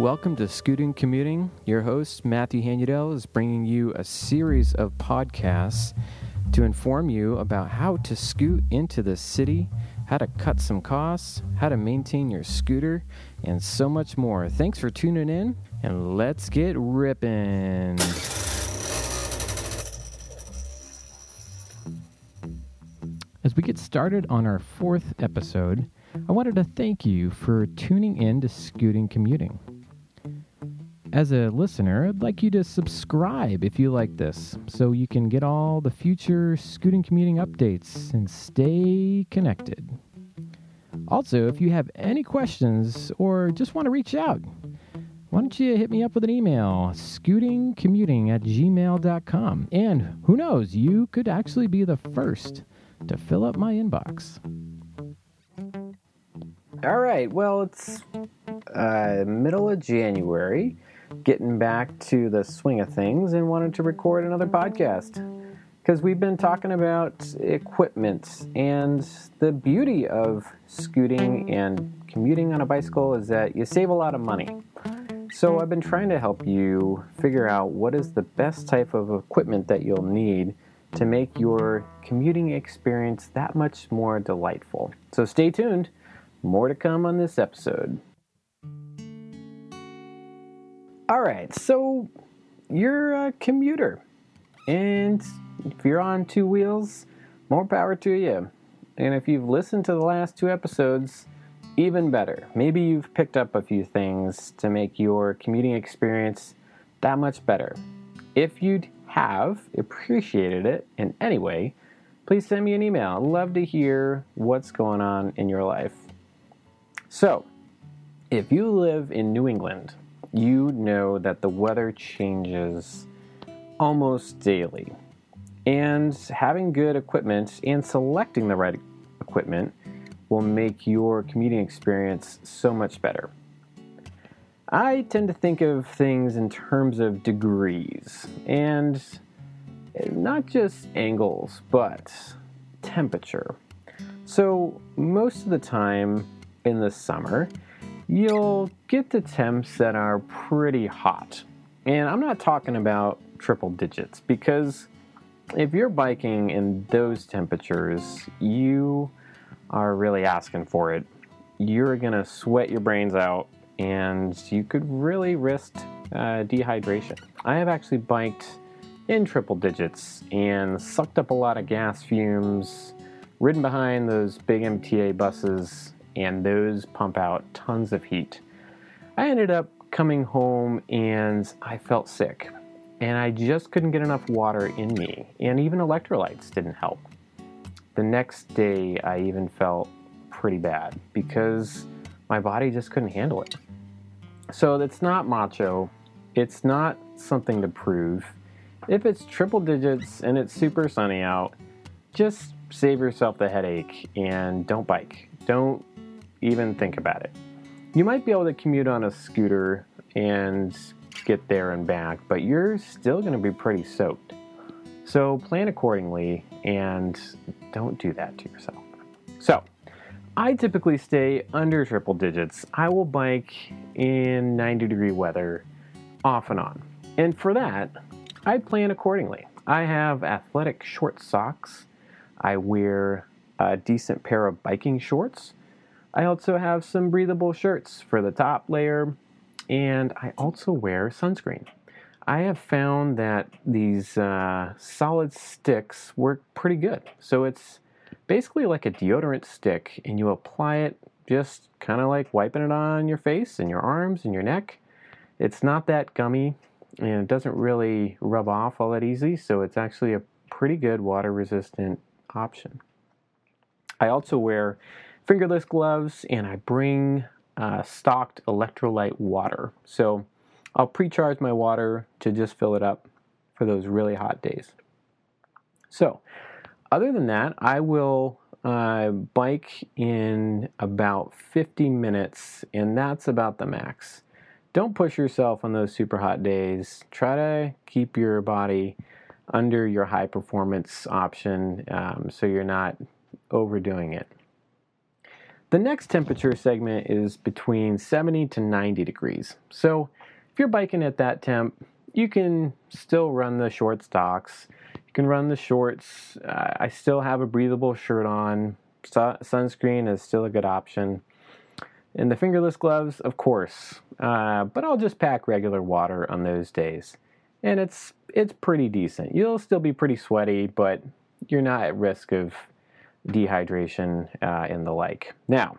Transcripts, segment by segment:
Welcome to Scooting Commuting. Your host, Matthew Hanudel, is bringing you a series of podcasts to inform you about how to scoot into the city, how to cut some costs, how to maintain your scooter, and so much more. Thanks for tuning in, and let's get ripping. As we get started on our fourth episode, I wanted to thank you for tuning in to Scooting Commuting. As a listener, I'd like you to subscribe if you like this so you can get all the future Scooting Commuting updates and stay connected. Also, if you have any questions or just want to reach out, why don't you hit me up with an email, scootingcommuting at gmail.com. And who knows, you could actually be the first to fill up my inbox. All right, well, it's uh, middle of January, getting back to the swing of things, and wanted to record another podcast because we've been talking about equipment and the beauty of scooting and commuting on a bicycle is that you save a lot of money. So I've been trying to help you figure out what is the best type of equipment that you'll need to make your commuting experience that much more delightful. So stay tuned, more to come on this episode. All right, so you're a commuter, and if you're on two wheels, more power to you. And if you've listened to the last two episodes, even better. Maybe you've picked up a few things to make your commuting experience that much better. If you'd have appreciated it in any way, please send me an email. I'd love to hear what's going on in your life. So, if you live in New England, you know that the weather changes almost daily. And having good equipment and selecting the right equipment will make your commuting experience so much better. I tend to think of things in terms of degrees and eh, not just angles, but temperature. So, most of the time in the summer, you'll get to temps that are pretty hot. And I'm not talking about triple digits because if you're biking in those temperatures, you are really asking for it. You're going to sweat your brains out and you could really risk uh, dehydration. I have actually biked in triple digits and sucked up a lot of gas fumes, ridden behind those big MTA buses, and those pump out tons of heat. I ended up coming home and I felt sick and I just couldn't get enough water in me, and even electrolytes didn't help. The next day, I even felt pretty bad because my body just couldn't handle it. So it's not macho, it's not something to prove. If it's triple digits and it's super sunny out, just save yourself the headache and don't bike. Don't even think about it. You might be able to commute on a scooter and get there and back, but you're still going to be pretty soaked. So plan accordingly and don't do that to yourself. So, I typically stay under triple digits. I will bike in 90 degree weather off and on. And for that, I plan accordingly. I have athletic short socks. I wear a decent pair of biking shorts. I also have some breathable shirts for the top layer and I also wear sunscreen. I have found that these uh, solid sticks work pretty good. So it's basically like a deodorant stick, and you apply it just kind of like wiping it on your face and your arms and your neck. It's not that gummy and it doesn't really rub off all that easy, so it's actually a pretty good water resistant option. I also wear fingerless gloves and I bring uh, stocked electrolyte water. So I'll pre-charge my water to just fill it up for those really hot days. So other than that, I will uh, bike in about 50 minutes, and that's about the max. Don't push yourself on those super hot days. Try to keep your body under your high performance option um, so you're not overdoing it. The next temperature segment is between 70 to 90 degrees. So if you're biking at that temp, you can still run the short stocks. You can run the shorts. Uh, I still have a breathable shirt on. Su- sunscreen is still a good option. And the fingerless gloves, of course, uh, but I'll just pack regular water on those days, and it's it's pretty decent. You'll still be pretty sweaty, but you're not at risk of dehydration uh, and the like. Now,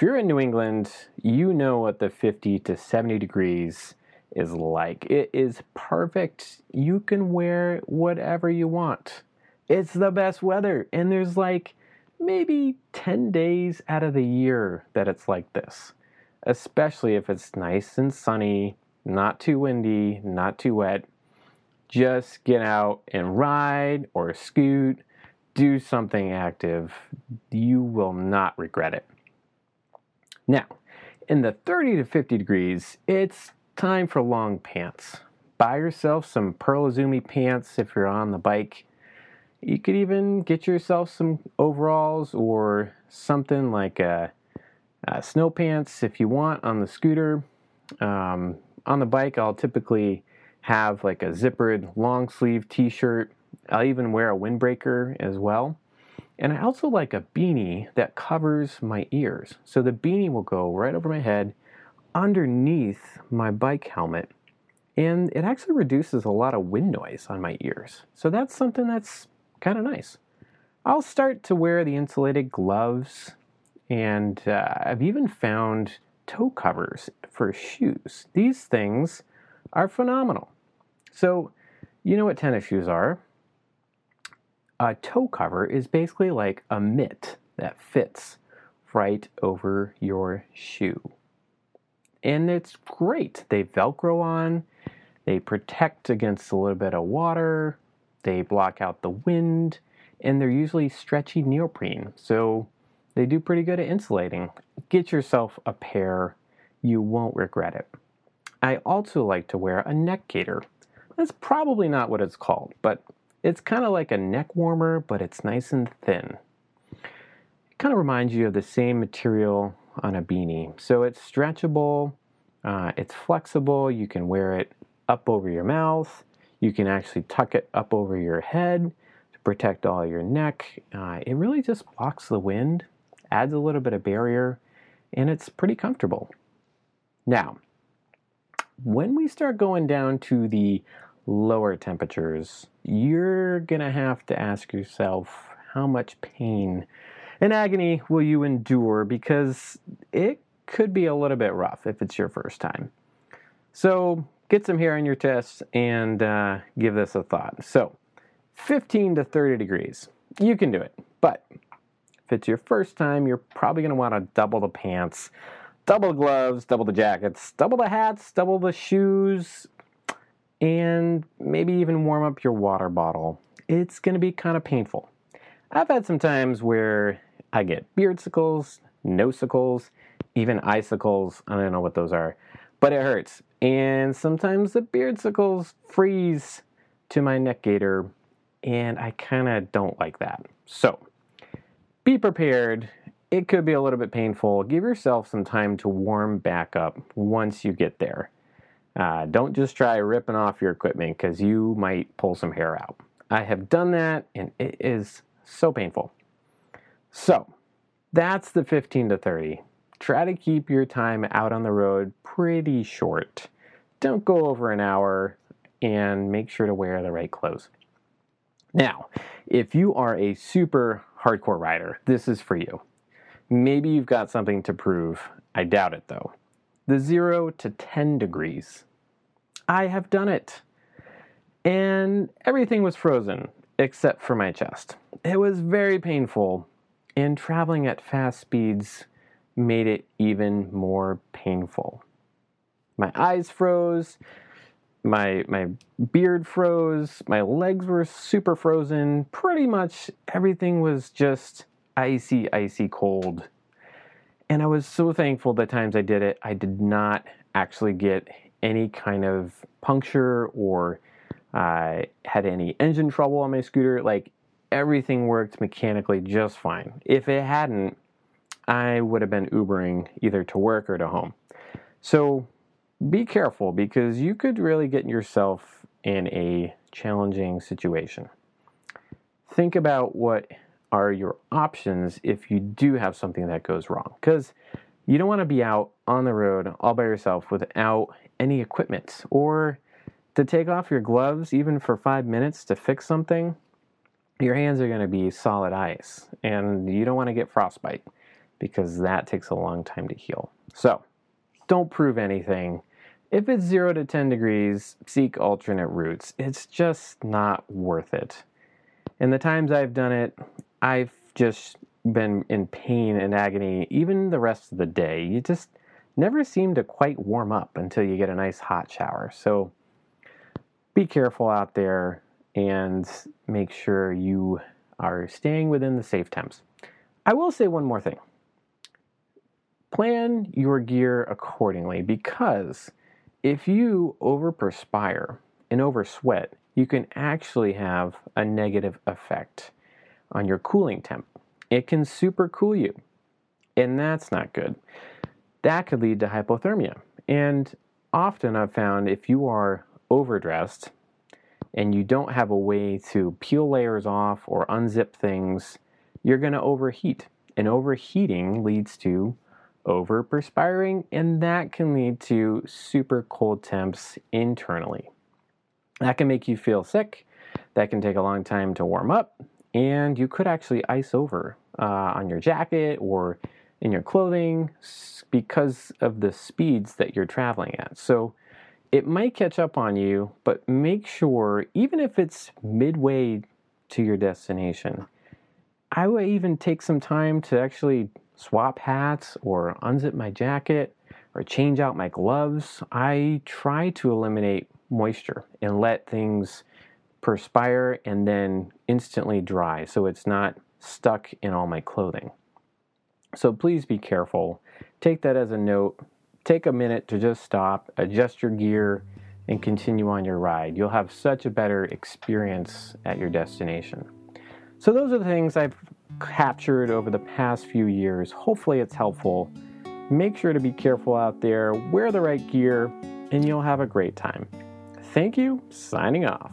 if you're in New England, you know what the 50 to 70 degrees is like. It is perfect. You can wear whatever you want. It's the best weather, and there's like maybe 10 days out of the year that it's like this, especially if it's nice and sunny, not too windy, not too wet. Just get out and ride or scoot, do something active. You will not regret it. Now, in the 30 to 50 degrees, it's time for long pants. Buy yourself some Pearl Izumi pants if you're on the bike you could even get yourself some overalls or something like a, a snow pants if you want on the scooter. Um, on the bike, I'll typically have like a zippered long sleeve t shirt. I'll even wear a windbreaker as well. And I also like a beanie that covers my ears. So the beanie will go right over my head underneath my bike helmet. And it actually reduces a lot of wind noise on my ears. So that's something that's kind of nice. I'll start to wear the insulated gloves, and uh, I've even found toe covers for shoes. These things are phenomenal. So, you know what tennis shoes are? A toe cover is basically like a mitt that fits right over your shoe. And it's great. They Velcro on, they protect against a little bit of water, they block out the wind, and they're usually stretchy neoprene, so they do pretty good at insulating. Get yourself a pair, you won't regret it. I also like to wear a neck gaiter. That's probably not what it's called, but it's kind of like a neck warmer, but it's nice and thin. It kind of reminds you of the same material on a beanie. So it's stretchable, uh, it's flexible, you can wear it up over your mouth, you can actually tuck it up over your head to protect all your neck. Uh, it really just blocks the wind, adds a little bit of barrier, and it's pretty comfortable. Now, when we start going down to the lower temperatures, you're going to have to ask yourself how much pain and agony will you endure because it could be a little bit rough if it's your first time. So, get some hair on your chest and uh, give this a thought. So, 15 to 30 degrees, you can do it. But if it's your first time, you're probably going to want to double the pants, double the gloves, double the jackets, double the hats, double the shoes, and maybe even warm up your water bottle. It's going to be kind of painful. I've had some times where I get beardsicles, nosicles, even icicles. I don't know what those are, but it hurts and sometimes the beardsicles freeze to my neck gaiter, and I kind of don't like that. So be prepared. It could be a little bit painful. Give yourself some time to warm back up once you get there. Uh, don't just try ripping off your equipment because you might pull some hair out. I have done that and it is so painful. So that's the 15 to 30 try to keep your time out on the road pretty short. Don't go over an hour and make sure to wear the right clothes. Now, if you are a super hardcore rider, this is for you. Maybe you've got something to prove. I doubt it though. The 0 to 10 degrees. I have done it. And everything was frozen except for my chest. It was very painful, and traveling at fast speeds made it even more painful. My eyes froze, my my beard froze, my legs were super frozen. Pretty much everything was just icy, icy cold. And I was so thankful the times I did it, I did not actually get any kind of puncture or uh, had any engine trouble on my scooter. Like everything worked mechanically just fine. If it hadn't, I would have been Ubering either to work or to home. So be careful because you could really get yourself in a challenging situation. Think about what are your options if you do have something that goes wrong. Because you don't want to be out on the road all by yourself without any equipment or to take off your gloves even for five minutes to fix something. Your hands are going to be solid ice and you don't want to get frostbite because that takes a long time to heal. So don't prove anything. If it's 0 to 10 degrees, seek alternate routes. It's just not worth it. And the times I've done it, I've just been in pain and agony even the rest of the day. You just never seem to quite warm up until you get a nice hot shower. So be careful out there and make sure you are staying within the safe temps. I will say one more thing. Plan your gear accordingly because if you overperspire and oversweat, you can actually have a negative effect on your cooling temp. It can super cool you, and that's not good. That could lead to hypothermia. And often I've found if you are overdressed and you don't have a way to peel layers off or unzip things, you're going to overheat. And overheating leads to overperspiring, and that can lead to super cold temps internally. That can make you feel sick. That can take a long time to warm up, and you could actually ice over uh, on your jacket or in your clothing because of the speeds that you're traveling at. So it might catch up on you, but make sure, even if it's midway to your destination, I would even take some time to actually swap hats or unzip my jacket or change out my gloves. I try to eliminate moisture and let things perspire and then instantly dry so it's not stuck in all my clothing. So please be careful. Take that as a note. Take a minute to just stop, adjust your gear, and continue on your ride. You'll have such a better experience at your destination. So, those are the things I've captured over the past few years. Hopefully, it's helpful. Make sure to be careful out there, wear the right gear, and you'll have a great time. Thank you. Signing off.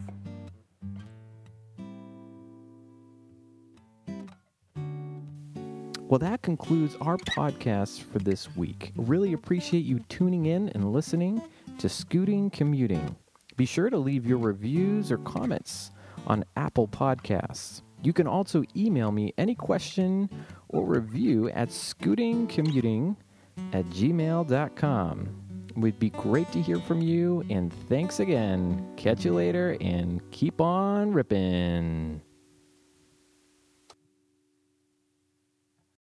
Well, that concludes our podcast for this week. Really appreciate you tuning in and listening to Scooting Commuting. Be sure to leave your reviews or comments on Apple Podcasts. You can also email me any question or review at scootingcommuting at gmail.com. Would be great to hear from you, and thanks again. Catch you later, and keep on ripping.